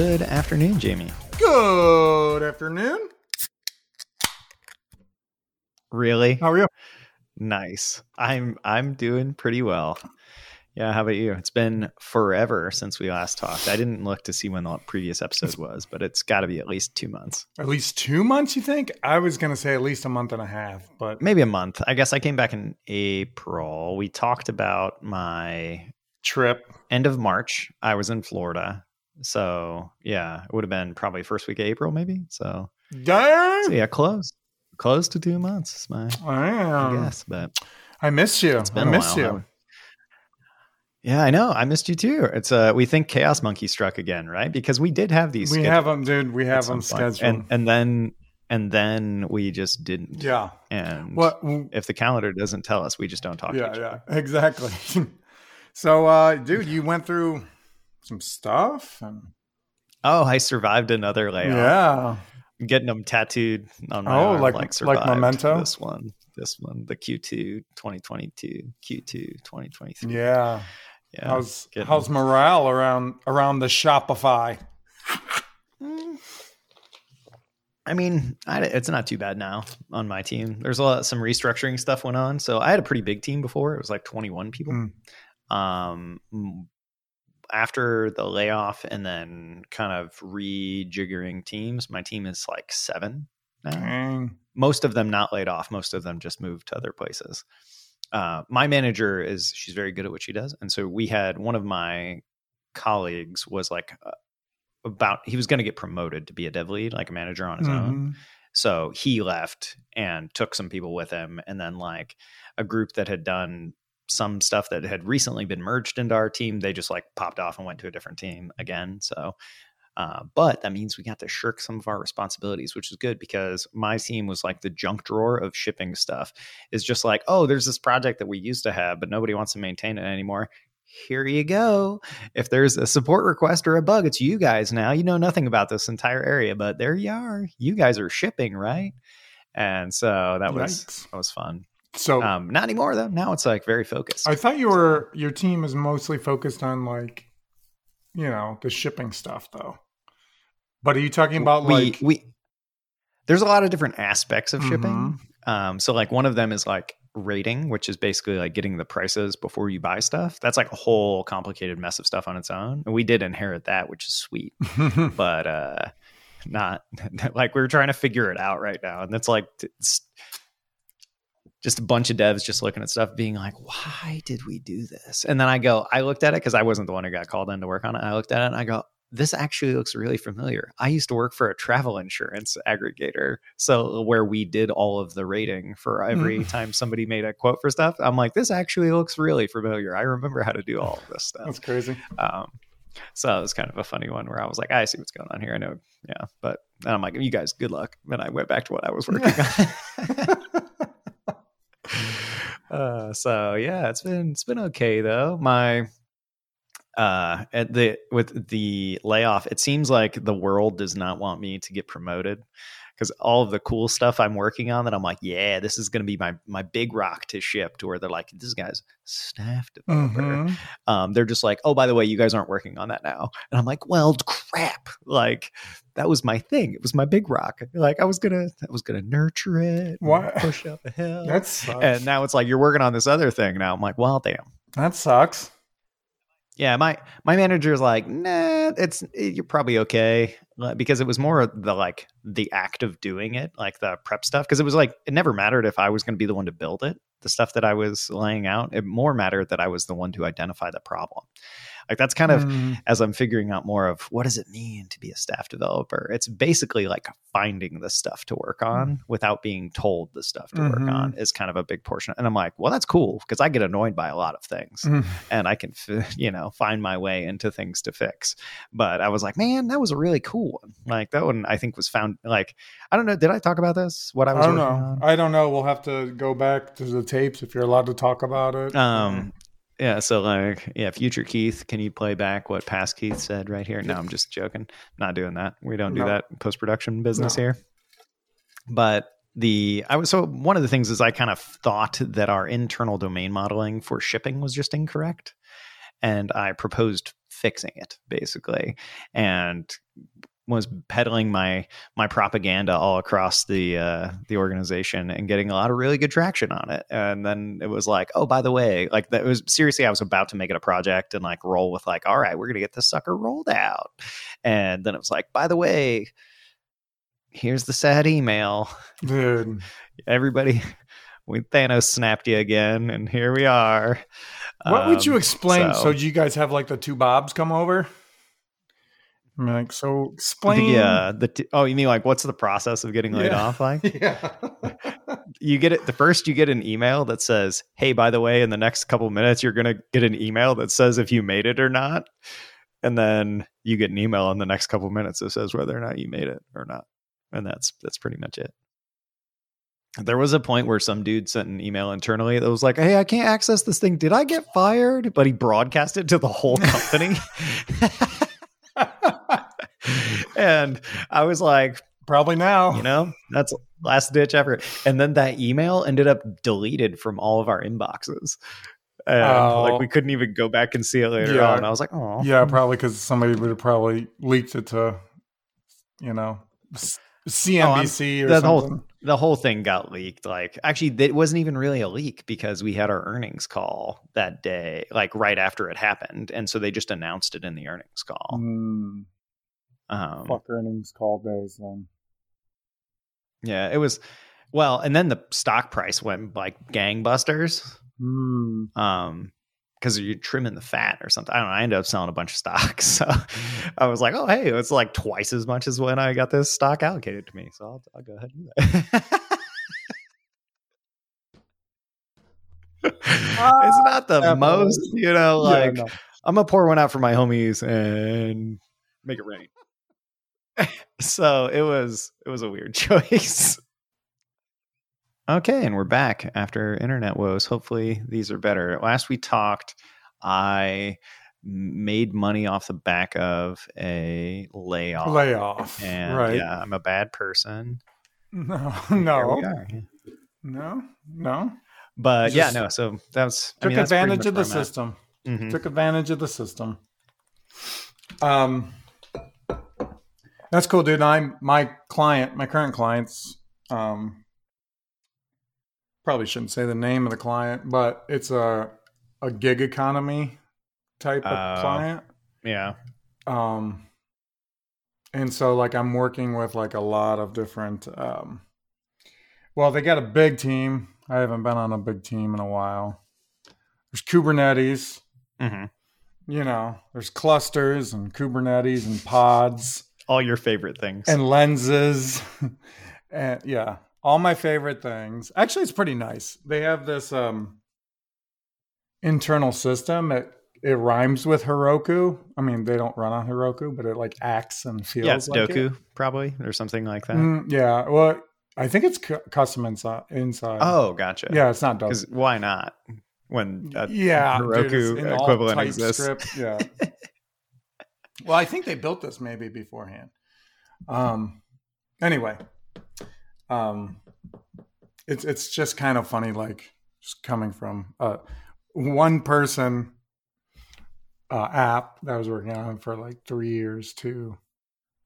Good afternoon, Jamie. Good afternoon. Really? How are you? Nice. I'm I'm doing pretty well. Yeah, how about you? It's been forever since we last talked. I didn't look to see when the previous episode was, but it's got to be at least 2 months. At least 2 months, you think? I was going to say at least a month and a half, but maybe a month. I guess I came back in April. We talked about my trip end of March. I was in Florida. So, yeah, it would have been probably first week of April maybe. So, Dang. so yeah, close. Close to 2 months, is my I guess, but I miss you. I miss you. Yeah, I know. I missed you too. It's uh we think Chaos Monkey struck again, right? Because we did have these. We have them, dude. We have them scheduled, and and then and then we just didn't. Yeah. And what if the calendar doesn't tell us, we just don't talk. Yeah, yeah, exactly. so, uh, dude, you went through some stuff, and oh, I survived another layoff. Yeah, I'm getting them tattooed on my oh, arm, like like, like memento. This one, this one, the Q2 2022, Q2 2023. Yeah. Yeah, how's getting... how's morale around around the Shopify? I mean, I, it's not too bad now on my team. There's a lot, some restructuring stuff went on. So I had a pretty big team before. It was like 21 people. Mm. Um, after the layoff and then kind of rejiggering teams, my team is like seven now. Dang. Most of them not laid off. Most of them just moved to other places uh, my manager is she's very good at what she does, and so we had one of my colleagues was like uh, about he was going to get promoted to be a dev lead, like a manager on his mm-hmm. own. So he left and took some people with him, and then like a group that had done some stuff that had recently been merged into our team, they just like popped off and went to a different team again. So uh, but that means we got to shirk some of our responsibilities, which is good because my team was like the junk drawer of shipping stuff. Is just like, oh, there's this project that we used to have, but nobody wants to maintain it anymore. Here you go. If there's a support request or a bug, it's you guys now. You know nothing about this entire area, but there you are. You guys are shipping, right? And so that was that was fun. So um, not anymore though. Now it's like very focused. I thought you were your team is mostly focused on like you know the shipping stuff though. But are you talking about we, like we? There's a lot of different aspects of shipping. Mm-hmm. Um, so like one of them is like rating, which is basically like getting the prices before you buy stuff. That's like a whole complicated mess of stuff on its own. And we did inherit that, which is sweet. but uh not like we are trying to figure it out right now. And that's like it's just a bunch of devs just looking at stuff being like, why did we do this? And then I go, I looked at it because I wasn't the one who got called in to work on it. I looked at it and I go, this actually looks really familiar. I used to work for a travel insurance aggregator. So where we did all of the rating for every mm. time somebody made a quote for stuff. I'm like, this actually looks really familiar. I remember how to do all of this stuff. That's crazy. Um, so it was kind of a funny one where I was like, I see what's going on here. I know. Yeah. But and I'm like, you guys, good luck. And I went back to what I was working on. uh, so yeah, it's been, it's been okay though. My, uh, at the with the layoff, it seems like the world does not want me to get promoted because all of the cool stuff I'm working on that I'm like, yeah, this is going to be my my big rock to ship to where they're like, this guy's staff developer. Mm-hmm. Um, they're just like, oh, by the way, you guys aren't working on that now, and I'm like, well, crap, like that was my thing. It was my big rock. Like I was gonna, I was gonna nurture it, what? push up a hill. That's and now it's like you're working on this other thing now. I'm like, well, damn, that sucks. Yeah, my my manager's like, nah, it's you're probably okay because it was more the like the act of doing it, like the prep stuff. Because it was like it never mattered if I was going to be the one to build it. The stuff that I was laying out, it more mattered that I was the one to identify the problem. Like that's kind of mm. as I'm figuring out more of what does it mean to be a staff developer? It's basically like finding the stuff to work on mm. without being told the stuff to mm-hmm. work on is kind of a big portion. And I'm like, well, that's cool because I get annoyed by a lot of things mm. and I can, you know, find my way into things to fix. But I was like, man, that was a really cool one. Like that one I think was found like, I don't know. Did I talk about this? What I was I don't know. On? I don't know. We'll have to go back to the tapes if you're allowed to talk about it. Um, yeah, so like, yeah, future Keith, can you play back what past Keith said right here? No, I'm just joking. Not doing that. We don't do no. that post production business no. here. But the I was so one of the things is I kind of thought that our internal domain modeling for shipping was just incorrect, and I proposed fixing it basically, and was peddling my my propaganda all across the uh, the organization and getting a lot of really good traction on it. And then it was like, oh, by the way, like that was seriously, I was about to make it a project and like roll with like, all right, we're gonna get this sucker rolled out. And then it was like, by the way, here's the sad email, dude. Everybody, we Thanos snapped you again, and here we are. What um, would you um, explain? So, so, do you guys have like the two Bobs come over? Like, so explain. Yeah. The t- oh, you mean like what's the process of getting laid yeah. off like? Yeah. you get it. The first you get an email that says, "Hey, by the way, in the next couple minutes, you're gonna get an email that says if you made it or not." And then you get an email in the next couple minutes that says whether or not you made it or not. And that's that's pretty much it. There was a point where some dude sent an email internally that was like, "Hey, I can't access this thing. Did I get fired?" But he broadcasted to the whole company. and I was like, probably now. You know, that's last ditch effort. And then that email ended up deleted from all of our inboxes. And oh. like we couldn't even go back and see it later yeah. on. I was like, oh, yeah, probably because somebody would have probably leaked it to, you know, CNBC oh, or the something. Whole, the whole thing got leaked. Like, actually, it wasn't even really a leak because we had our earnings call that day, like right after it happened, and so they just announced it in the earnings call. Mm. Um, Fuck earnings call days then. Yeah, it was well, and then the stock price went like gangbusters. Mm. Um, because you're trimming the fat or something. I don't know. I ended up selling a bunch of stocks. So I was like, oh, hey, it's like twice as much as when I got this stock allocated to me. So I'll, I'll go ahead and do that. it's not the most, you know, like yeah, no. I'm gonna pour one out for my homies and make it rain. so it was it was a weird choice. okay, and we're back after internet woes. Hopefully these are better. Last we talked, I made money off the back of a layoff. Layoff. And right. yeah, I'm a bad person. No, no. No, no. But yeah, no. So that was took I mean, advantage of the system. Mm-hmm. Took advantage of the system. Um, that's cool, dude. I'm my client, my current clients. Um, probably shouldn't say the name of the client, but it's a a gig economy type of uh, client. Yeah. Um, and so like I'm working with like a lot of different. Um, well, they got a big team. I haven't been on a big team in a while. There's Kubernetes. Mm-hmm. You know, there's clusters and Kubernetes and pods all your favorite things and lenses and yeah all my favorite things actually it's pretty nice they have this um internal system it it rhymes with Heroku. I mean, they don't run on Heroku, but it like acts and feels yeah, it's like Dokku it. probably or something like that. Mm, yeah, well, I think it's cu- custom inside. Inside. Oh, gotcha. Yeah, it's not Dokku. Why not? When yeah, Heroku dude, equivalent exists. yeah. well, I think they built this maybe beforehand. Um, anyway, um, it's it's just kind of funny, like just coming from uh, one person uh, app that I was working on for like three years to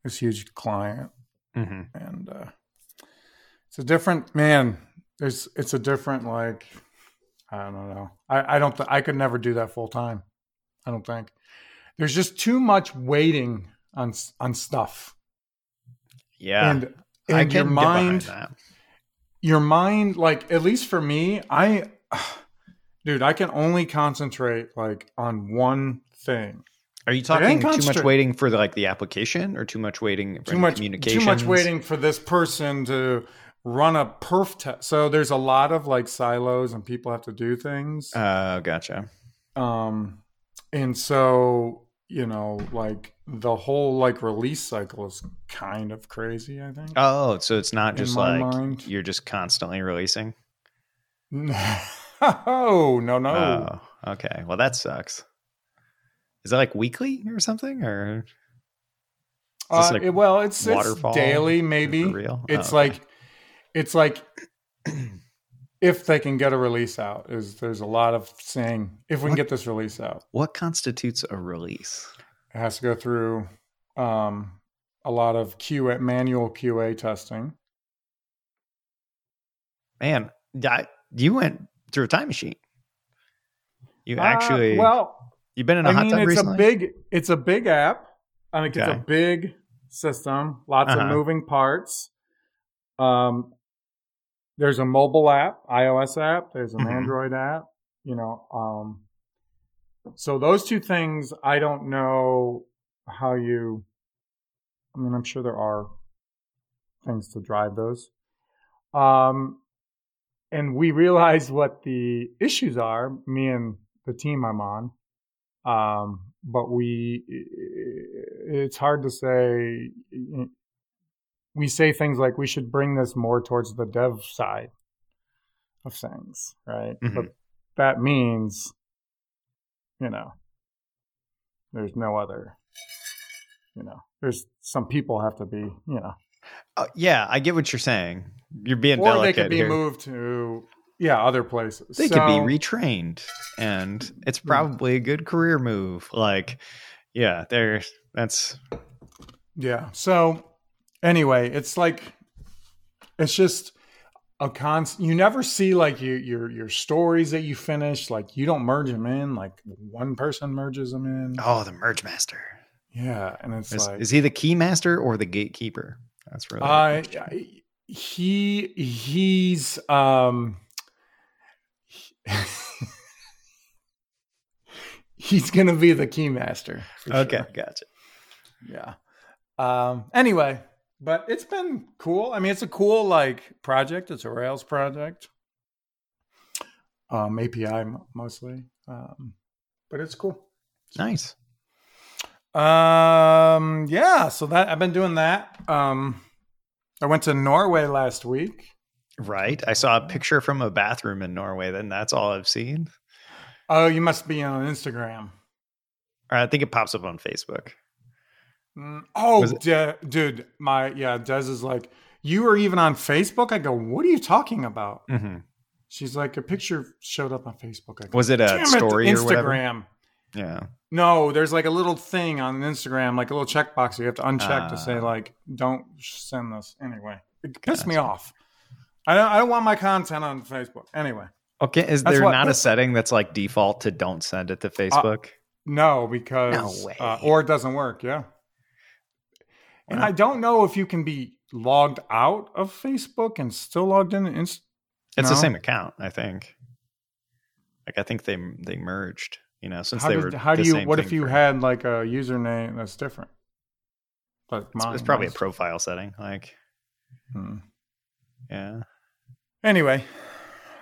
this huge client, mm-hmm. and uh, it's a different man. There's it's a different like I don't know. I I don't th- I could never do that full time. I don't think there's just too much waiting on on stuff. Yeah. And, and your mind, your mind, like, at least for me, I, dude, I can only concentrate like on one thing. Are you talking too much waiting for the, like the application or too much waiting for too much communication? Too much waiting for this person to run a perf test. So there's a lot of like silos and people have to do things. Oh, uh, gotcha. Um, and so you know, like the whole like release cycle is kind of crazy, I think. Oh, so it's not just like mind. you're just constantly releasing? oh, no, no. Oh, okay. Well, that sucks. Is it like weekly or something or uh, like it, well, it's, it's daily maybe. Real? It's oh, okay. like it's like if they can get a release out. Is there's a lot of saying if we can get this release out, What constitutes a release? it has to go through um, a lot of QA manual QA testing. Man, I, you went through a time machine. You Uh, actually, well, you've been in a I hot mean, tub it's recently. a big it's a big app. I mean, it's a big system, lots Uh-huh. of moving parts. Um, there's a mobile app, iOS app. There's an Mhm. Android app. You know, um, so those two things, I don't know how you. I mean, I'm sure there are things to drive those. Um, and we realized what the issues are. Me and the team I'm on. Um, but we, it's hard to say. We say things like we should bring this more towards the dev side of things, right? Mhm. But that means, you know, there's no other, you know, there's some people have to be, you know, Uh, yeah, I get what you're saying. You're being or they delicate could be here. moved to, yeah, other places. They could be retrained, and it's probably a good career move. Like, yeah, there. That's Yeah. So anyway, it's like it's just a constant. You never see like you, your your stories that you finish. Like you don't merge them in. Like one person merges them in. oh, the merge master. Yeah, and it's Is, like is he the key master or the gatekeeper? That's really. I, he he's um he's gonna be the keymaster. for okay, sure. gotcha. Yeah. Um, anyway, but it's been cool. I mean, it's a cool like project. It's a Rails project. Um, API mostly. Um, but it's cool. Nice. Um, yeah. So that I've been doing that. Um, I went to Norway last week. Right. I saw a picture from a bathroom in Norway. Then that's all I've seen. Oh, you must be on Instagram. I think it pops up on Facebook. Mm, Oh, De- dude, my yeah, Des is like, you were even on Facebook. I go, what are you talking about? hmm She's like, a picture showed up on Facebook. I go, Was it a Damn it, story or whatever? Instagram. Yeah. No, there's like a little thing on Instagram, like a little checkbox you have to uncheck to say Ah. like, don't send this. Anyway, it pissed me off. I don't. I don't want my content on Facebook. Anyway, Okay. Is there what- not a setting that's like default to don't send it to Facebook? no, because No way. Uh, or it doesn't work. Yeah, and I don't know if you can be logged out of Facebook and still logged in. Inst- it's the same account, I think. Like I think they they merged. You know, since how they does- were. how do you? What if you for- had like a username that's different? It's, mine it's probably a profile setting. Like, Hmm. yeah. Anyway,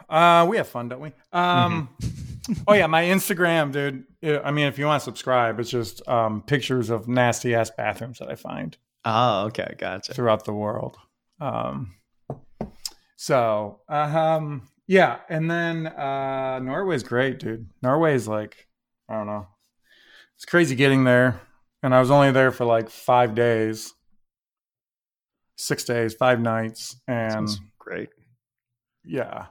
uh, we have fun, don't we? Um, Mm-hmm. oh yeah, my Instagram, dude. I mean, if you want to subscribe, it's just um, pictures of nasty ass bathrooms that I find Oh, okay, gotcha. throughout the world. Um, so, um, yeah, and then uh, Norway's great, dude. Norway's like, I don't know, it's crazy getting there, and I was only there for like five days, six days, five nights, and great. yeah.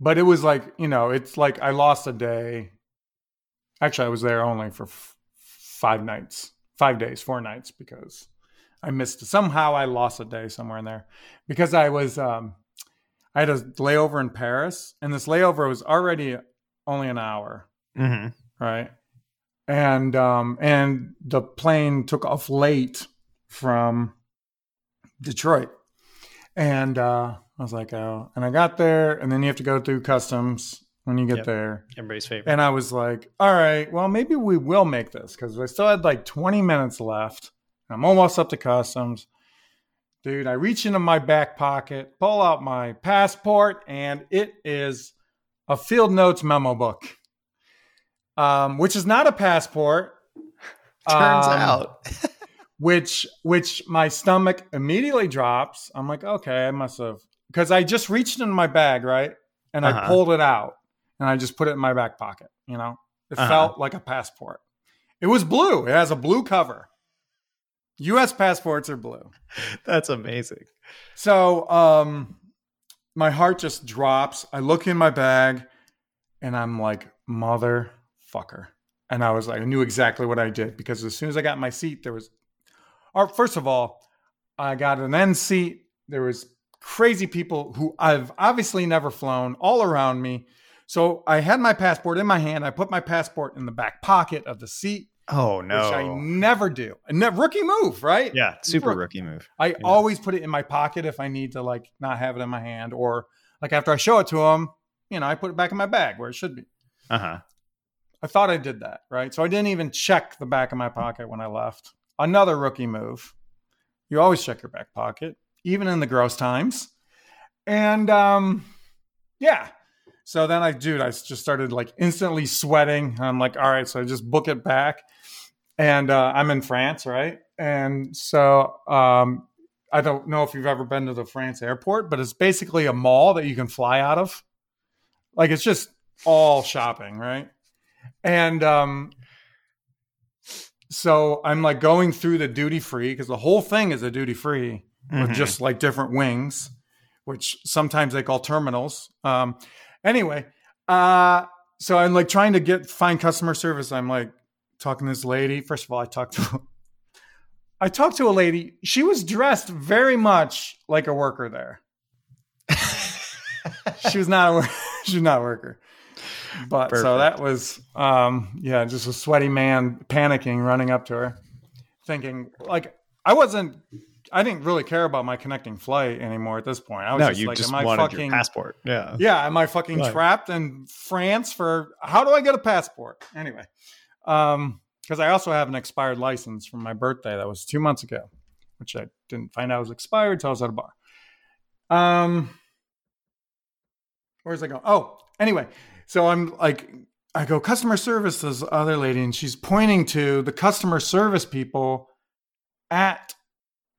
But it was like, you know, it's like I lost a day. Actually, I was there only for f- five nights, five days, four nights because I missed somehow I lost a day somewhere in there because I was, um, I had a layover in Paris and this layover was already only an hour, hmm right? And, um, and the plane took off late from Detroit. And, uh, I was like, oh, and I got there, and then you have to go through customs when you get Yep. there. Everybody's favorite. And I was like, all right, well, maybe we will make this because I still had like 20 minutes left. I'm almost up to customs. Dude, I reach into my back pocket, pull out my passport, and it is a field notes memo book, um, which is not a passport. Turns Um, out. which which my stomach immediately drops. I'm like, okay, I must have because I just reached in my bag, right? And I Uh-huh. pulled it out and I just put it in my back pocket, you know? It Uh-huh. felt like a passport. It was blue. It has a blue cover. US passports are blue. That's amazing. So, um my heart just drops. I look in my bag and I'm like, motherfucker. And I was like, I knew exactly what I did because as soon as I got my seat, there was, or first of all, I got an end seat. There was crazy people who I've obviously never flown all around me. So I had my passport in my hand. I put my passport in the back pocket of the seat. Oh no! Which I never do. A ne- rookie move, right? Yeah, super Rook- rookie move. I yeah. always put it in my pocket if I need to like not have it in my hand, or like after I show it to them, you know, I put it back in my bag where it should be. Uh huh. I thought I did that, right? So I didn't even check the back of my pocket when I left. Another rookie move. You always check your back pocket, even in the gross times. And um, yeah. So then I, dude, I just started like instantly sweating. I'm like, all right, so I just book it back. And uh, I'm in France, right? And so um, I don't know if you've ever been to the France airport, but it's basically a mall that you can fly out of. Like it's just all shopping, right? And um, so I'm like going through the duty free because the whole thing is a duty free mm-hmm. with just like different wings, which sometimes they call terminals. Um, anyway, uh, so I'm like trying to get find customer service. I'm like talking to this lady. First of all, I talked to I talked to a lady. She was dressed very much like a worker there. she was not a she was not a worker. But Perfect. so that was um yeah, just a sweaty man panicking running up to her thinking like I wasn't I didn't really care about my connecting flight anymore at this point. I was no, just you like, just am I wanted fucking your passport? Yeah, yeah. Am I fucking right. trapped in France for? How do I get a passport? Anyway, um, because I also have an expired license from my birthday that was two months ago, which I didn't find out was expired until I was at a bar. Um, where's I go? Oh, anyway, so I'm like, I go customer service. This other lady, and she's pointing to the customer service people at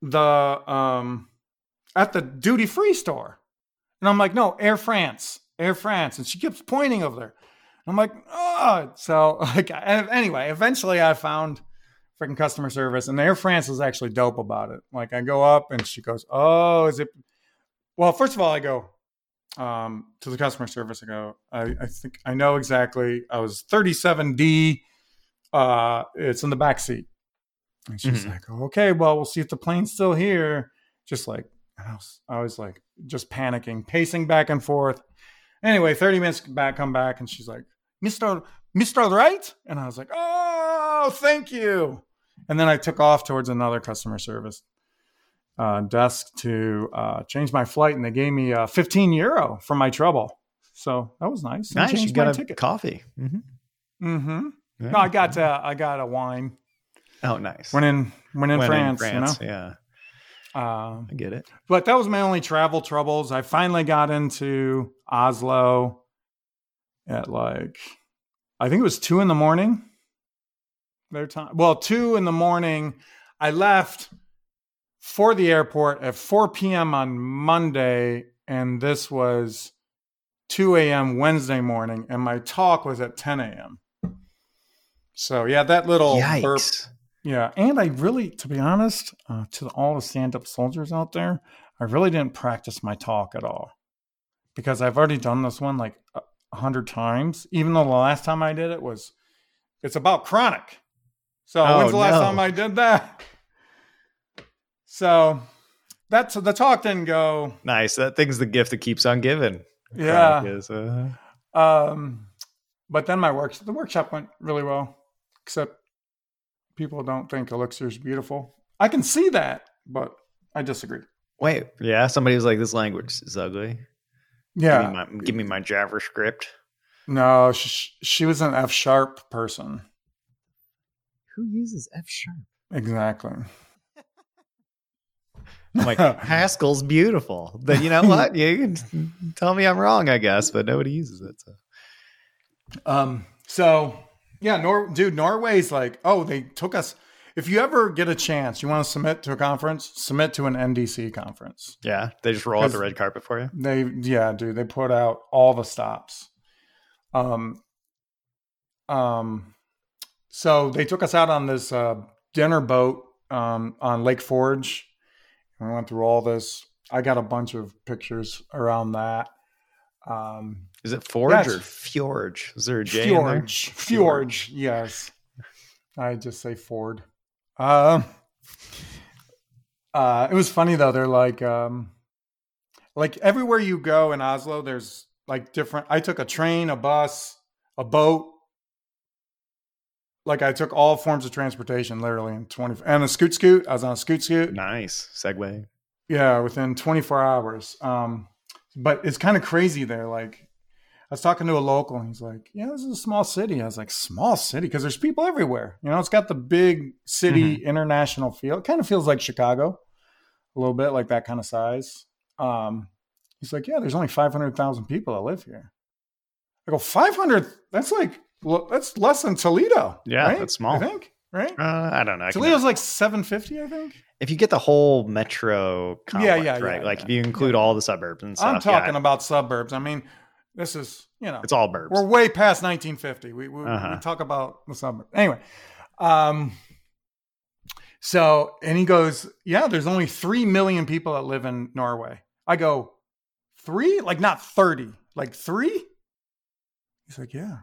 the um at the duty free store. And I'm like, no, Air France, Air France. And she keeps pointing over there. I'm like, oh, so like anyway, eventually I found freaking customer service and Air France is actually dope about it. Like I go up and she goes, oh, is it? Well, first of all, I go um, to the customer service. I go, I, I think I know exactly. I was 37D. Uh, it's in the back seat. And she's mm-hmm. like, okay, well, we'll see if the plane's still here. Just like, I was, I was like, just panicking, pacing back and forth. Anyway, 30 minutes back, come back, and she's like, Mr. Mr. Right? And I was like, oh, thank you. And then I took off towards another customer service uh, desk to uh, change my flight, and they gave me uh, 15 euro for my trouble. So that was nice. Nice. You got a ticket. coffee. Mm-hmm. Mm-hmm. Yeah. No, I got uh, I got a wine. Oh, nice. When in when in, when France, in France, you know? yeah. Um, I get it. But that was my only travel troubles. I finally got into Oslo at like, I think it was two in the morning. Their time. Well, two in the morning. I left for the airport at 4 p.m. on Monday, and this was 2 a.m. Wednesday morning, and my talk was at 10 a.m. So yeah, that little Yikes. burp yeah, and I really, to be honest, uh, to all the stand-up soldiers out there, I really didn't practice my talk at all because I've already done this one like a hundred times. Even though the last time I did it was, it's about chronic. So oh, when's the last no. time I did that? So that's the talk didn't go nice. That thing's the gift that keeps on giving. Yeah. Is, uh... Um, but then my work, the workshop went really well, except people don't think Elixir is beautiful. I can see that, but I disagree. Wait, yeah, somebody was like, "This language is ugly." Yeah, give me my, give me my JavaScript. No, she, she was an F sharp person. Who uses F sharp? Exactly. I'm like Haskell's beautiful, but you know what? You can tell me I'm wrong, I guess, but nobody uses it. So, um, so yeah, Nor dude, Norway's like, oh, they took us. If you ever get a chance, you want to submit to a conference, submit to an NDC conference. Yeah, they just roll out the red carpet for you. They, yeah, dude, they put out all the stops. Um, um, so they took us out on this uh, dinner boat um, on Lake Forge. And we went through all this I got a bunch of pictures around that. Um, Is it Forge or Fjorge? Is there a J? Fjorge, Fjorge, yes. I just say Ford. Um, uh, it was funny though. They're like, um, like everywhere you go in Oslo, there's like different. I took a train, a bus, a boat. Like I took all forms of transportation, literally in twenty and a scoot scoot. I was on a scoot scoot. Nice segue. Yeah, within 24 hours. Um, but it's kind of crazy there. Like, I was talking to a local, and he's like, "Yeah, this is a small city." I was like, "Small city?" Because there's people everywhere. You know, it's got the big city international feel. It kind of feels like Chicago, a little bit like that kind of size. Um, he's like, "Yeah, there's only 500,000 people that live here." I go, "500? That's like that's less than Toledo." Yeah, right? that's small. I think. Right? Uh, I don't know. I Toledo's like 750, I think. If you get the whole metro complex, yeah, right? yeah, like yeah. if you include all the suburbs and stuff, I'm talking yeah, about suburbs. I mean, this is you know it's all burbs. we're way past 1950. We we, Uh-huh. we talk about the suburbs anyway. Um, so and he goes, yeah, there's only three million people that live in Norway. I go, three? Like not 30, like three? He's like, yeah.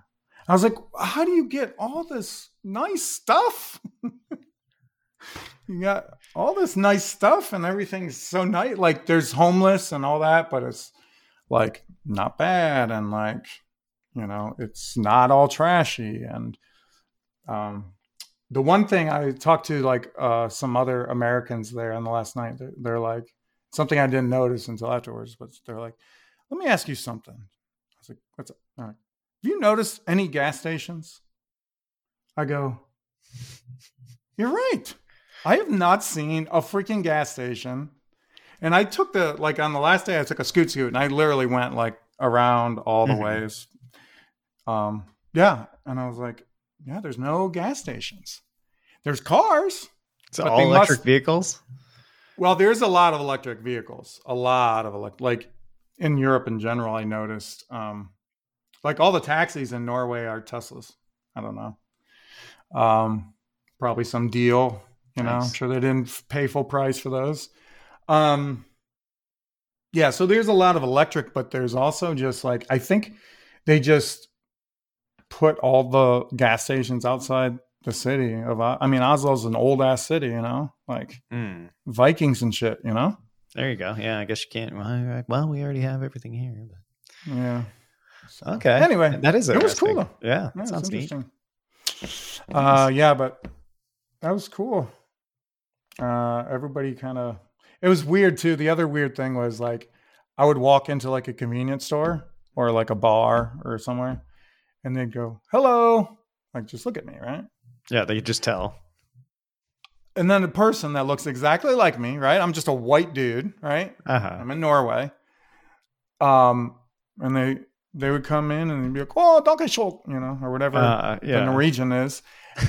I was like, how do you get all this nice stuff? you got all this nice stuff and everything's so nice. Like there's homeless and all that, but it's like not bad and like you know it's not all trashy. And um the one thing i talked to like uh some other americans there on the last night they're, they're like something i didn't notice until afterwards but they're like let me ask you something. I was like what's up? Have you noticed any gas stations? I go you're right i have not seen a freaking gas station and I took the like on the last day I took a scoot scoot and I literally went like around all the Mhm. ways. Um yeah, and I was like, yeah, there's no gas stations. There's cars. it's all electric must- vehicles. Well, there's a lot of electric vehicles. A lot of elect like in Europe in general I noticed um like all the taxis in Norway are Teslas. I don't know. Um probably some deal, you know. I'm sure they didn't pay full price for those. Um yeah, so there's a lot of electric, but there's also just like I think they just put all the gas stations outside the city of I mean Oslo's an old ass city, you know? Like Hmm. Vikings and shit, you know? There you go. Yeah, I guess you can't. Well, we already have everything here. But. Yeah. So- Okay. Anyway, that is it It was cool though. Yeah, Yeah, that it's sounds neat. interesting. Uh, yeah, but that was cool. Uh, everybody kind of. It was weird too. The other weird thing was like, I would walk into like a convenience store or like a bar or somewhere, and they'd go, "Hello," like just look at me, right? Yeah, they could just tell. And then a person that looks exactly like me, right? I'm just a white dude, right? Uh huh. I'm in Norway. Um, and they they would come in and they'd be like, "Oh, short," you know, or whatever Uh, the. Norwegian is.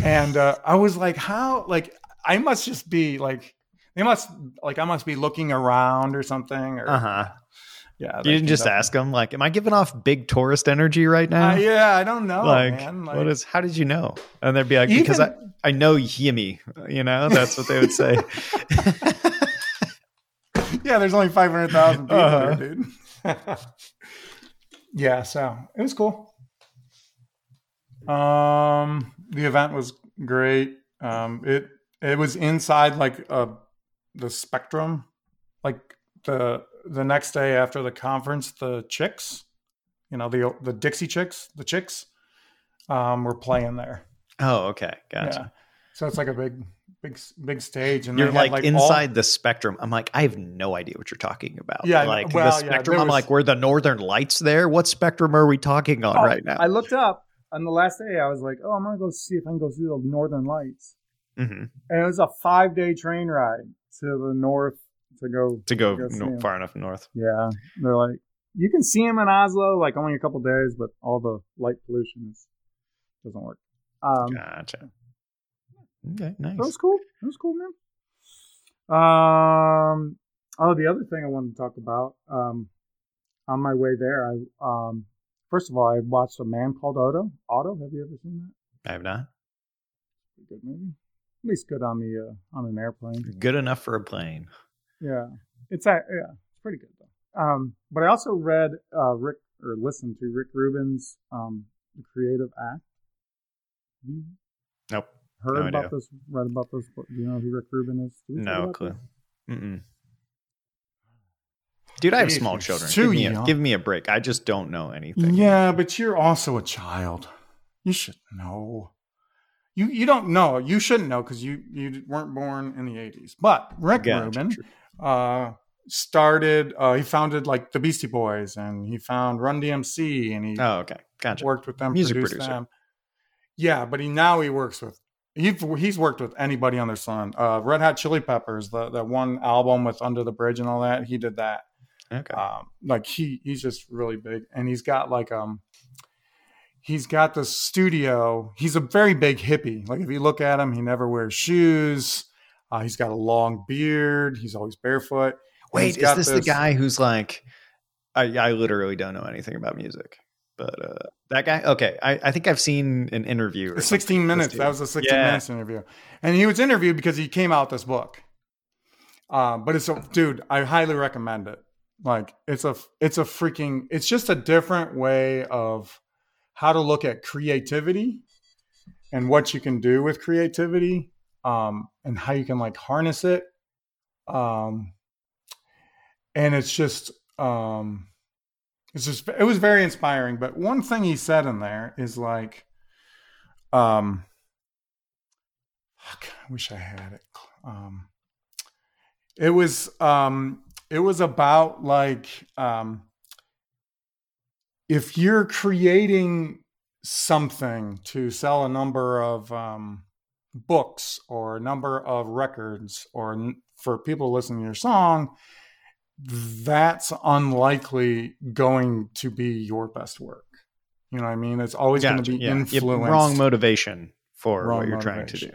And uh, I was like, "How? Like, I must just be like, they must like, I must be looking around or something." Or Uh huh. yeah, You didn't just ask them like, "Am I giving off big tourist energy right now?" Uh, yeah, I don't know, like, man. Like, what is? How did you know? And they'd be like, "Because I, I know Yimmy." You know, that's what they would say. yeah, there's only five hundred thousand people Uh-huh. there, dude. yeah, so it was cool. Um, the event was great. Um, it it was inside like uh the Spectrum, like the the next day after the conference, the Chicks, you know the the Dixie Chicks, the Chicks, um, were playing there. oh, okay, gotcha. Yeah, so it's like a big big big stage, and You're like, all- inside the spectrum. I'm like, I have no idea what you're talking about. Yeah, like well, the yeah, spectrum. there I'm was- like, were the northern lights there? What spectrum are we talking on Oh, right now? I looked up on the last day. I was like, "Oh, I'm gonna go see if I can go see the Northern Lights." Hmm And it was a five day train ride to the north to go. To go no- far enough north. Yeah, they're like, you can see him in Oslo, like only a couple days, but all the light pollution is, doesn't work. Um, Gotcha. Okay, nice. That was cool. That was cool, man. Um. Oh, the other thing I wanted to talk about. Um, on my way there, I um, first of all, I watched a man called Otto. Otto, have you ever seen that? I have not. Good movie. At least good on the uh, on an airplane. Good enough for a plane. Yeah, It's a, yeah, it's pretty good though. Um, but I also read uh, Rick or listened to Rick Rubin's um, The Creative Act. You Nope. heard No about idea. this? Read about this? book? Do you know who Rick Rubin is? Did we talk No clue. Dude, I have small children. too Give me, a, give me a break. I just don't know anything. Yeah, but you're also a child. You should know. You you don't know. You shouldn't know because you you weren't born in the '80s. But Rick Gotcha. Rubin uh, started. Uh, he founded like the Beastie Boys, and he found Run DMC, and he Oh, okay. Gotcha. worked with them, Music produced producer. them. Yeah, but he now he works with. He, he's worked with anybody on their son. Uh, Red Hot Chili Peppers, the that one album with Under the Bridge and all that. He did that Okay. um, like he he's just really big and he's got like um he's got the studio. He's a very big hippie. Like if you look at him he never wears shoes. Uh, he's got a long beard. He's always barefoot. Wait, is got this, the guy who's like, I, I literally don't know anything about music, but uh, that guy. Okay, I, I think I've seen an interview. or 16 minutes. That was a 16 Yeah. minutes interview. And he was interviewed because he came out this book. Um, but it's a dude i highly recommend it. Like it's a it's a freaking it's just a different way of how to look at creativity and what you can do with creativity um, and how you can like harness it. Um, and it's just um, it's just it was very inspiring. But one thing he said in there is like um fuck, i wish i had it. Um it was um it was about like um if you're creating something to sell a number of um books or a number of records or n- for people listening to your song that's unlikely going to be your best work you know what i mean it's always going to be yeah. Influenced wrong motivation for Wrong what you're trying to do.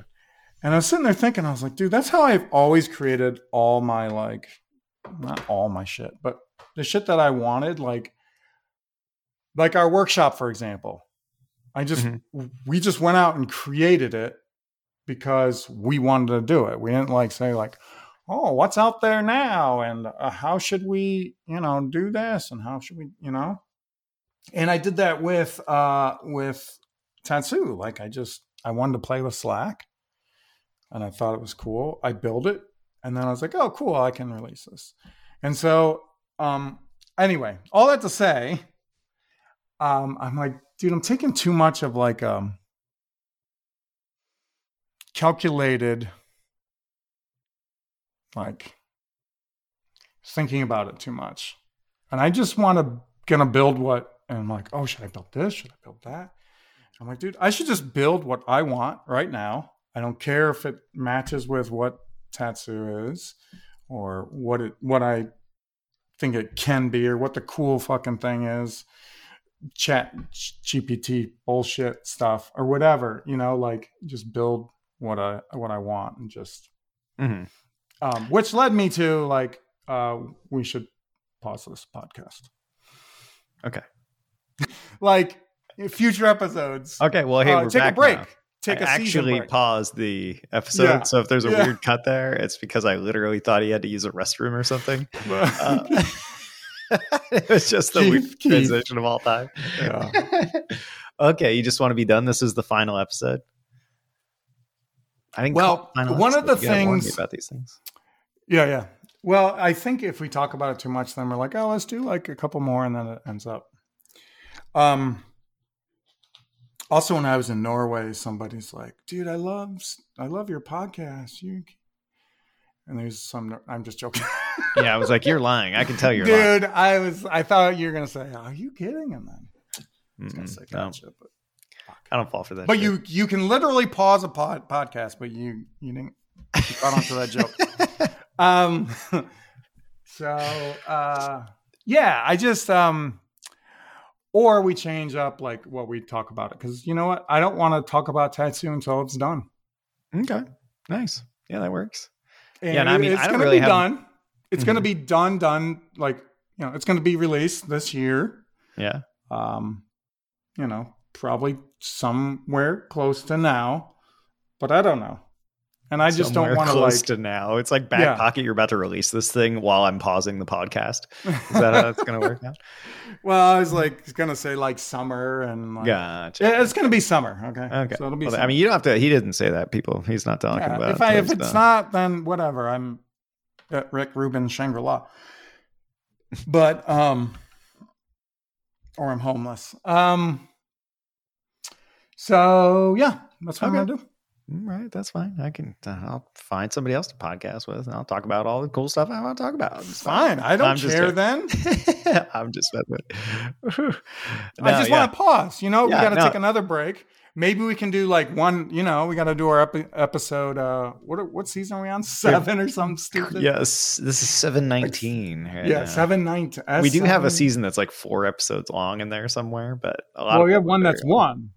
and I was sitting there thinking, I was like, dude, that's how I've always created all my like, not all my shit, but the shit that I wanted, like, like our workshop, for example. I just Mhm. we just went out and created it because we wanted to do it. We didn't like say like, oh, what's out there now, and uh, how should we, you know, do this, and how should we, you know. And I did that with uh with Tatsu. Like I just I wanted to play with Slack and I thought it was cool. I built it and then I was like, oh cool, I can release this. And so um anyway, all that to say, um I'm like, dude, I'm taking too much of like um calculated like thinking about it too much. And I just want to gonna build what and I'm like, oh, should I build this? Should I build that? I'm like, dude, I should just build what I want right now. I don't care if it matches with what Tatsu is or what it what I think it can be or what the cool fucking thing is. Chat GPT bullshit stuff or whatever, you know, like just build what I what I want and just hmm um which led me to like uh we should pause this podcast. Okay. Like future episodes. Okay. Well, hey, uh, we're take a break. now. Take I a actually paused the episode, Yeah. so if there's a Yeah. weird cut there, it's because I literally thought he had to use a restroom or something. Uh, it was just the Keith, weird Keith. transition of all time. Yeah. okay, you just want to be done. This is the final episode. I didn't. Well, call it final one of the You gotta warn me things- about these things. Yeah, yeah. Well, I think if we talk about it too much, then we're like, oh, let's do like a couple more, and then it ends up. Um. Also, when I was in Norway, somebody's like, "Dude, I love, I love your podcast." You, and there's some. I'm just joking, Yeah, I was like, "You're lying." I can tell you're lying. dude. I was. I thought you were gonna say, "Are you kidding?" And then I was gonna say, no, but I don't fall for that. but shit. you you can literally pause a pod, podcast, but you you didn't you got onto that joke. Um, so uh, yeah, I just um, or we change up like what we talk about it because you know what, I don't want to talk about Tatsu until it's done. okay, nice. Yeah, that works. And Yeah, and I mean, it's I don't gonna really be have- done. It's gonna Mhm. be done, done. Like you know, it's gonna be released this year. Yeah. Um, you know, probably somewhere close to now, but I don't know. and I just Somewhere don't want to close like. to now. It's like back Yeah. pocket. You're about to release this thing while I'm pausing the podcast. Is that how it's going to work out? well, I was like gonna say like summer and like, Gotcha. Yeah, it's gonna be summer. Okay. Okay. So it'll be. Well. I mean, you don't have to. He didn't say that. People. He's not talking Yeah, about. if I if it's not, then whatever. I'm at Rick Rubin Shangri La. But um, or I'm homeless. Um. So yeah, that's what I'm gonna do. Right, that's fine. I can. Uh, I'll find somebody else to podcast with, and I'll talk about all the cool stuff I want to talk about. It's Fine. I don't I'm care then. I'm just. I just yeah. want to pause. You know, we got to no. take another break. Maybe we can do like one. You know, we got to do our epi- episode. Uh, what are- what season are we on? Seven or something stupid. Yes, this is seven nineteen. yeah, seven nine. We do have a season that's like four episodes long in there somewhere, but a lot. Well, we have one that's very- one.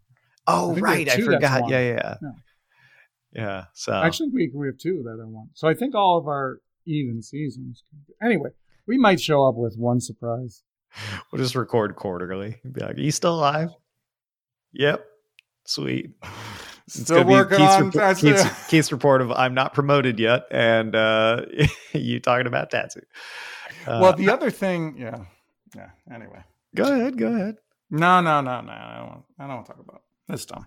I Oh, have right, I forgot. Yeah, yeah, yeah. Yeah. Yeah. So Actually, we we have two that are one. So I think all of our even seasons. Anyway, we might show up with one surprise. we'll just record quarterly. Be like, "Are you still alive?" Yep. Sweet. It's Still working Keith's, on report, Keith's. Keith's report of I'm not promoted yet, and uh, you talking about Tatsu. Uh, well, the other thing, yeah, yeah. Anyway, go ahead, go ahead. no, no, no, no. I don't. Want, I don't want to talk about it. It's dumb.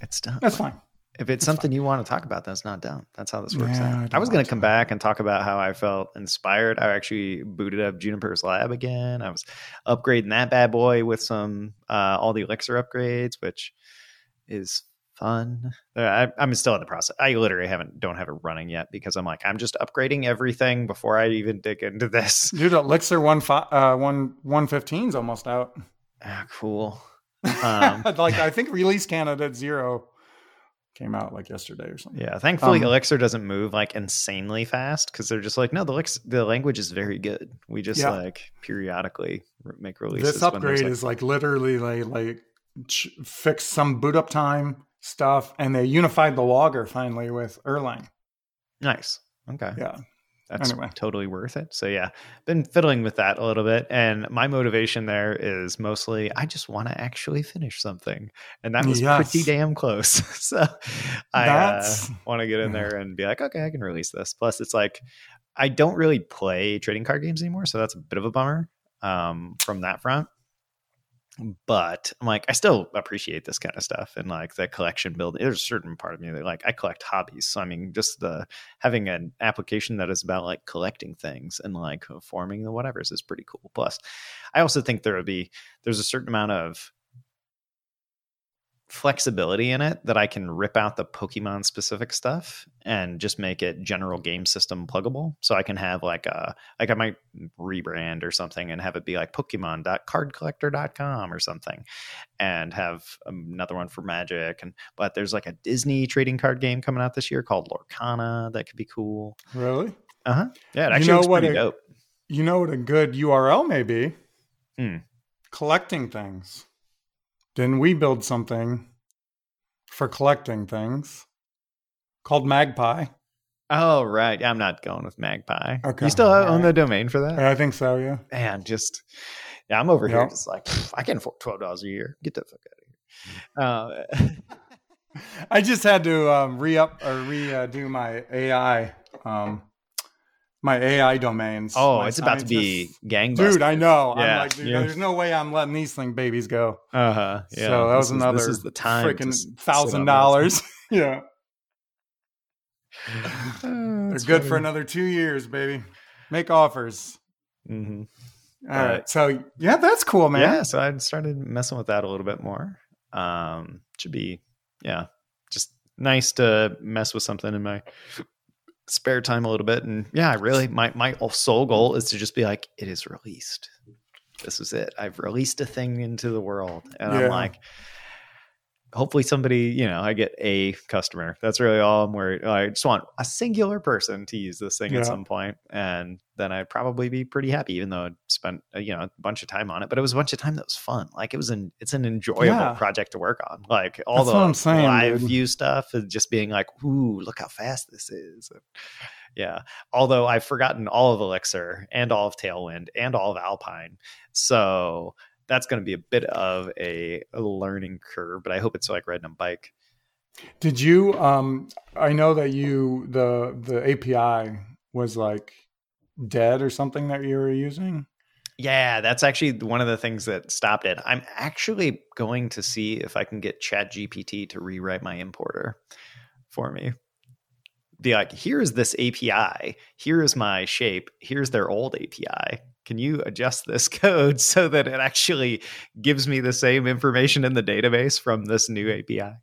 It's done. That's fine. If it's something you want to talk about, that's not done. That's how this works Yeah, I out. I, don't was going to come back and talk about how I felt inspired. I actually booted up Juniper's lab again. I was upgrading that bad boy with some uh, all the elixir upgrades, which is fun. Uh, I, I'm still in the process. I literally haven't don't have it running yet because I'm like I'm just upgrading everything before I even dig into this. Dude, Elixir one fi- uh, one one fifteen's almost out. Ah, cool. Um, like I think release candidate zero came out like yesterday or something. Yeah, thankfully Um, Elixir doesn't move like insanely fast because they're just like, no, the Elix- the language is very good. We just Yeah. like periodically make releases. This upgrade like- is like literally like like ch- fix some boot up time stuff, and they unified the logger finally with Erlang. nice. Okay, Yeah, that's anyway. totally worth it. So yeah, been fiddling with that a little bit, and my motivation there is mostly I just want to actually finish something, and that was Yes. pretty damn close. so I uh, want to get in there and be like, okay, I can release this. Plus, it's like I don't really play trading card games anymore, so that's a bit of a bummer um, from that front. But I'm like, I still appreciate this kind of stuff and like the collection building. There's a certain part of me that like I collect hobbies. So I mean, just the having an application that is about like collecting things and like forming the whatevers is pretty cool. Plus, I also think there would be there's a certain amount of flexibility in it that I can rip out the Pokemon specific stuff and just make it general game system pluggable. So I can have like a like I might rebrand or something and have it be like pokemon.cardcollector.com or something and have another one for magic and but there's like a Disney trading card game coming out this year called Lorcana that could be cool. really. Uh-huh. Yeah, it You actually know looks what pretty it- dope. You know what a good URL may be? Hmm. Collecting things. Didn't we build something for collecting things called Magpie? Oh right. I'm not going with Magpie. Okay. You still own All right. the domain for that? I think so. Yeah. man, just yeah, I'm over here Yep. just like "Pff, I can afford twelve dollars a year. Get the fuck out of here. Uh, I just had to um, re up or redo my AI, um, my AI domains. oh, it's about to be gangbusters, Dude, I know. I'm Yeah, like, dude, yeah. there's no way I'm letting these thing babies go. Uh huh. Yeah. so that was this is- another This is the time. freaking thousand dollars. yeah. Uh, they're good for another two years, baby. Make offers. Mm-hmm. All Right. right. So yeah, that's cool, man. Yeah, so I started messing with that a little bit more. Um, should be yeah, just nice to mess with something in my spare time a little bit. And yeah, I really my my sole goal is to just be like, it is released. This is it. I've released a thing into the world, and Yeah. I'm like. Hopefully, somebody, you know, I get a customer. That's really all I'm worried. I just want a singular person to use this thing Yeah. at some point, and then I'd probably be pretty happy. Even though I spent, uh, you know, a bunch of time on it, but it was a bunch of time that was fun. Like it was an, it's an enjoyable Yeah. project to work on. Like all That's the I'm saying, live dude. view stuff is just being like, ooh, look how fast this is. And, yeah. Although I've forgotten all of Elixir and all of Tailwind and all of Alpine, so that's going to be a bit of a, a learning curve. But I hope it's like riding a bike. Did you? Um, I know that you the the API was like dead or something that you were using. Yeah, that's actually one of the things that stopped it. I'm actually going to see if I can get ChatGPT to rewrite my importer for me. Be like, here's this API, here's my shape, here's their old API. Can you adjust this code so that it actually gives me the same information in the database from this new API?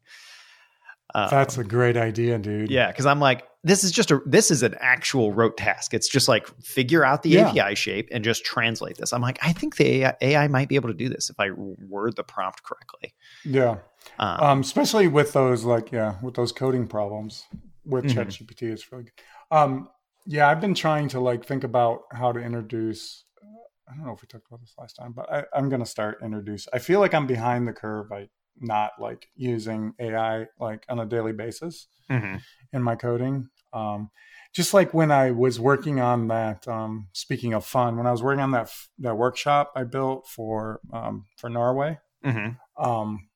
Um, That's a great idea, dude. Yeah, because I'm like, this is just a this is an actual rote task. It's just like figure out the yeah. API shape and just translate this. I'm like, I think the AI, AI, might be able to do this if I word the prompt correctly. Yeah, um, um, especially with those like yeah, with those coding problems with mm-hmm. ChatGPT, it's really good. Um, yeah, I've been trying to like think about how to introduce. I don't know if we talked about this last time, but I, I'm going to start introduce. I feel like I'm behind the curve. I not like using AI like on a daily basis mm-hmm. in my coding. Um, just like when I was working on that. Um, speaking of fun, when I was working on that that workshop I built for um, for Norway, mm-hmm. um,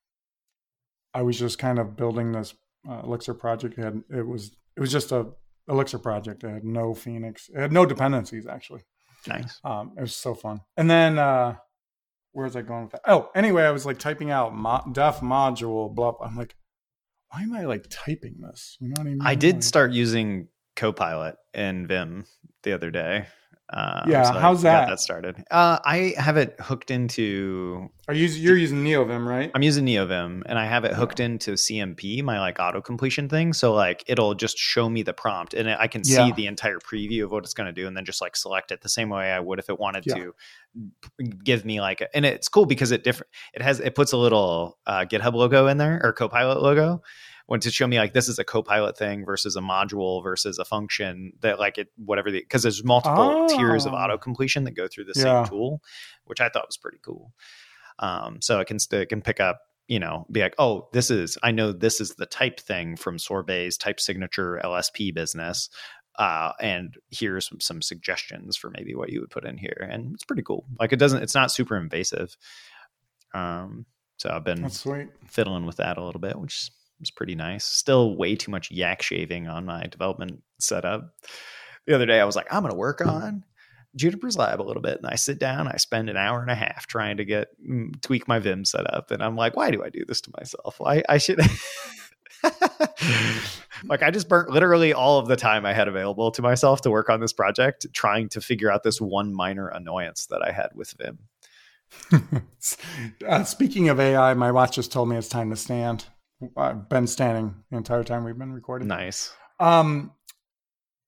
I was just kind of building this uh, Elixir project. It, had, it was it was just a Elixir project. It had no Phoenix. It had no dependencies actually. Nice. Um, it was so fun. And then uh, where was I going with that? Oh, anyway, I was like typing out mo- def module, blah, blah. I'm like, why am I like typing this? You know what I mean? I did like, start using Copilot in Vim the other day. Um, yeah, so how's that? that started. Uh, I have it hooked into. Are you you're using NeoVim, right? I'm using NeoVim, and I have it hooked yeah. into CMP, my like auto completion thing. So like it'll just show me the prompt, and I can yeah. see the entire preview of what it's going to do, and then just like select it the same way I would if it wanted yeah. to give me like. A, and it's cool because it different. It has it puts a little uh, GitHub logo in there or Copilot logo when to show me like this is a copilot thing versus a module versus a function that like it whatever the because there's multiple oh. tiers of auto completion that go through the yeah. same tool, which I thought was pretty cool. Um, so it can it can pick up you know be like oh this is I know this is the type thing from Sorbet's type signature LSP business. Uh, and here's some, some suggestions for maybe what you would put in here, and it's pretty cool. Like it doesn't, it's not super invasive. Um, so I've been fiddling with that a little bit, which was pretty nice. Still way too much yak shaving on my development setup. The other day I was like, I'm going to work on Juniper's Lab a little bit. And I sit down, I spend an hour and a half trying to get mm, tweak my Vim setup. And I'm like, why do I do this to myself? I, I should. like I just burnt literally all of the time I had available to myself to work on this project, trying to figure out this one minor annoyance that I had with Vim. uh, speaking of AI, my watch just told me it's time to stand. I've been standing the entire time we've been recording. Nice. Um,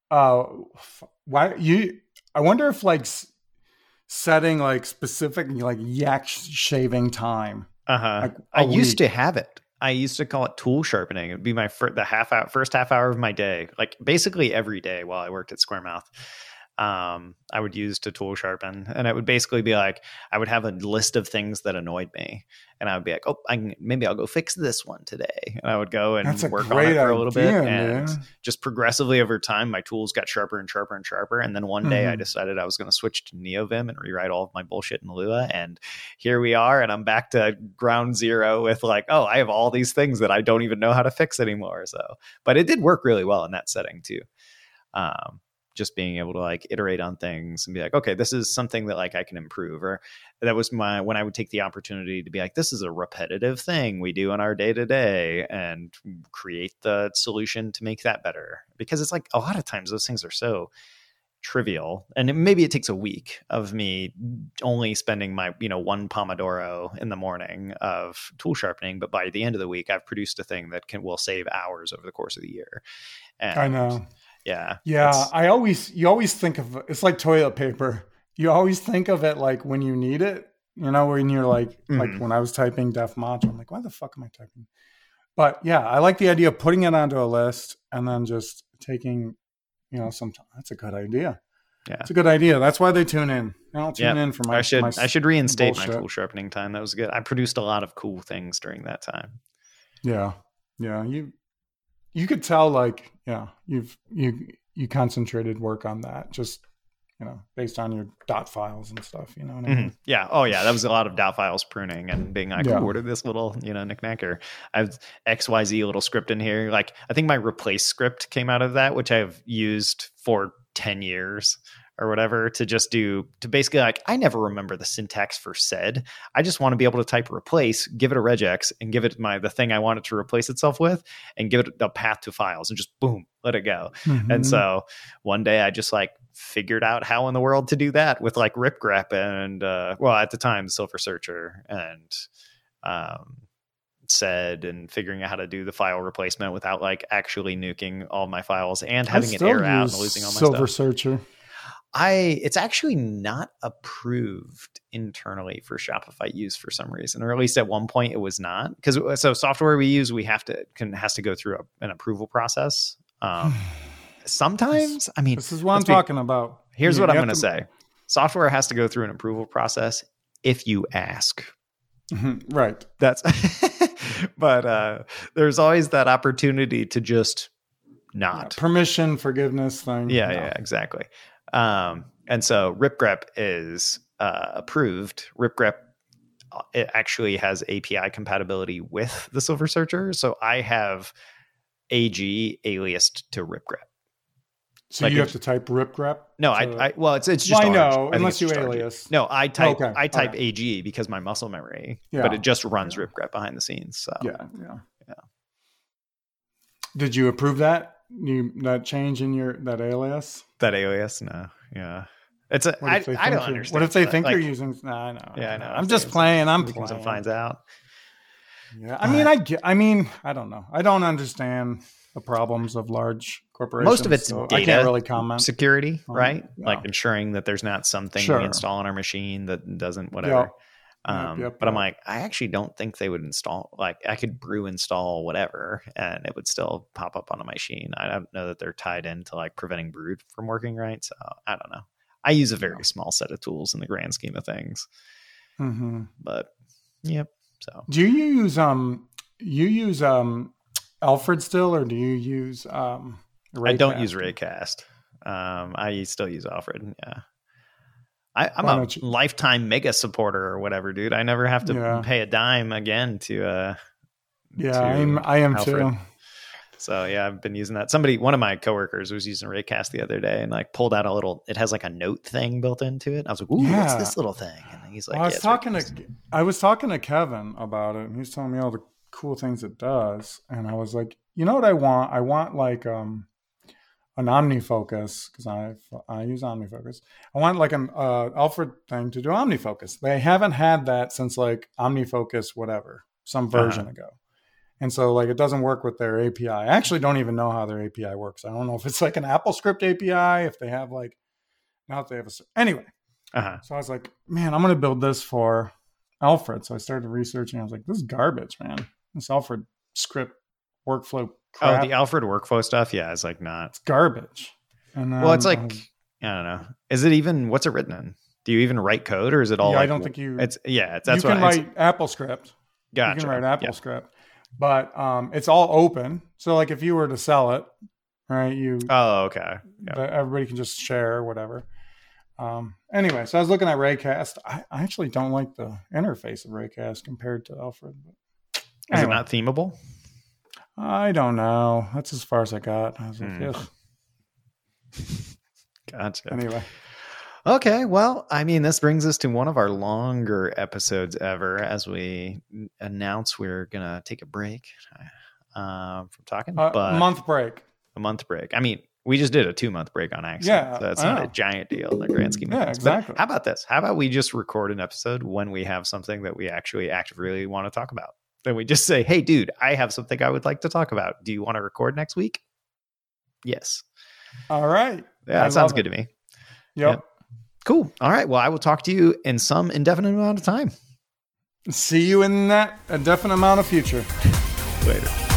uh, why you? I wonder if like setting like specific like yak shaving time. Uh huh. Like I week. used to have it. I used to call it tool sharpening. It'd be my fir- the half hour, first half hour of my day, like basically every day while I worked at Squaremouth um, I would use to tool sharpen. And it would basically be like, I would have a list of things that annoyed me. And I would be like, oh, I can, maybe I'll go fix this one today. And I would go and work on it for a little bit. And just progressively over time, my tools got sharper and sharper and sharper. And then one day mm-hmm. I decided I was going to switch to NeoVim and rewrite all of my bullshit in Lua. And here we are. And I'm back to ground zero with like, oh, I have all these things that I don't even know how to fix anymore. So, but it did work really well in that setting too. Um, just being able to like iterate on things and be like okay this is something that like i can improve or that was my when i would take the opportunity to be like this is a repetitive thing we do in our day to day and create the solution to make that better. Because it's like a lot of times those things are so trivial and it, maybe it takes a week of me only spending my you know one pomodoro in the morning of tool sharpening but by the end of the week i've produced a thing that can will save hours over the course of the year. And i know yeah. Yeah. I always, you always think of it's like toilet paper. You always think of it like when you need it, you know, when you're like, mm-hmm. like when I was typing def module, I'm like, why the fuck am I typing? But yeah, I like the idea of putting it onto a list and then just taking, you know, some time. That's a good idea. Yeah. It's a good idea. That's why they tune in. I'll tune yep. in for my. I should my I should reinstate bullshit. my tool sharpening time. That was good. I produced a lot of cool things during that time. Yeah, yeah. You you could tell like yeah you've you you concentrated work on that just you know, based on your dot files and stuff. You know what I mean? Mhm. Yeah. Oh, yeah. That was a lot of dot files pruning and being like, Yeah. "Ooh, this little, you know, knickknacker? I have XYZ little script in here. Like, I think my replace script came out of that, which I've used for 10 years or whatever to just do, to basically like, I never remember the syntax for sed. I just want to be able to type replace, give it a regex, and give it my, the thing I want it to replace itself with, and give it a path to files and just boom, let it go. And Mhm. so one day I just like figured out how in the world to do that with like ripgrep and uh well at the time silver searcher and um sed and figuring out how to do the file replacement without like actually nuking all my files and having it air out and losing all my Silver stuff. Searcher. I it's actually not approved internally for Shopify use for some reason, or at least at one point it was not. Because so software we use, we have to can has to go through a, an approval process. Um, sometimes, I mean, This is what I'm be- talking about. Here's You- what I'm going to say: software has to go through an approval process if you ask. Mhm, Right. That's, but uh, there's always that opportunity to just not. Permission, forgiveness thing. Yeah, No. yeah, exactly. Um, and so ripgrep is uh, approved. Ripgrep uh, it actually has API compatibility with the Silver Searcher, so I have AG aliased to ripgrep. So Like you have to type ripgrep. No, to- I, I well, it's it's just Well, I know, think unless you alias. No, I type Okay, I type alright. AG because my muscle memory, Yeah. but it just runs Yeah. ripgrep behind the scenes. So Yeah, yeah, Yeah. Did you approve that? You that change in your that alias? that alias, no, yeah, it's a I, I don't understand. What if they think Like, you're using? Nah, I know. Yeah, I know. I'm just playing. I'm playing. finds out. Yeah, I mean, I get. I mean, I don't know. I don't understand the problems of large corporations. Most of it's so I data can't really comment. security, Um, right? yeah. Like ensuring that there's not something Sure. we install on our machine that doesn't whatever. Yep. Um, yep, but I'm like, I actually don't think they would install. Like, I could brew install whatever, and it would still pop up on a machine. I don't know that they're tied into like preventing brew from working right. So I don't know. I use a very small set of tools in the grand scheme of things, hmm but yep. So Do you use um? You use um, Alfred still, or do you use um? I don't use Raycast. Um, I still use Alfred. Yeah. I, I'm a you- lifetime mega supporter or whatever, dude. I never have to Yeah. pay a dime again to uh Yeah, to I'm. I am Alfred. too. so yeah, I've been using that. Somebody one of my coworkers was using Raycast the other day and like pulled out a little it has like a note thing built into it. I was like, Ooh, what's this little thing? And he's like, Well, I was it's talking Raycast." to I was talking to Kevin about it, and he was telling me all the cool things it does, and I was like, you know what I want? I want like um an OmniFocus because I I use OmniFocus. I want like an uh, Alfred thing to do OmniFocus. They haven't had that since like OmniFocus whatever some Uh-huh. version ago. And so, like, it doesn't work with their API. I actually don't even know how their API works. I don't know if it's like an Apple Script API, if they have like, now they have a. Anyway, uh-huh. so I was like, man, I'm going to build this for Alfred. So I started researching. I was like, this is garbage, man. This Alfred script workflow crap. Oh, the Alfred workflow stuff, yeah, it's like not it's garbage. And then, well, it's like um, I don't know. Is it even what's it written in? Do you even write code or is it all yeah, I don't think you. it's yeah, it's, that's you can I- write Apple script. Gotcha. You can write Apple Yeah. script, but um, it's all open. So like, if you were to sell it, right, you Oh, okay. Yeah. everybody can just share or whatever. Um, anyway, so I was looking at Raycast. I, I actually don't like the interface of Raycast compared to Alfred. But Is it not themable? I don't know. That's as far as I got. I was like, Hmm. "Ugh." Gotcha. anyway. Okay, well, I mean, this brings us to one of our longer episodes ever as we announce we're gonna take a break um, from talking, Uh, but month break. a month break. I mean, we just did a two month break on accident, Yeah, so I not a giant deal in the grand scheme of Yeah, things. But exactly. how about this? How about we just record an episode when we have something that we actually actively want to talk about? Then we just say, "Hey, dude, I have something I would like to talk about. Do you want to record next week?" Yes. All right. Yeah, I that sounds good to me. Yep. Yep. Cool. All right. Well, I will talk to you in some indefinite amount of time. See you in that a definite amount of future. Later.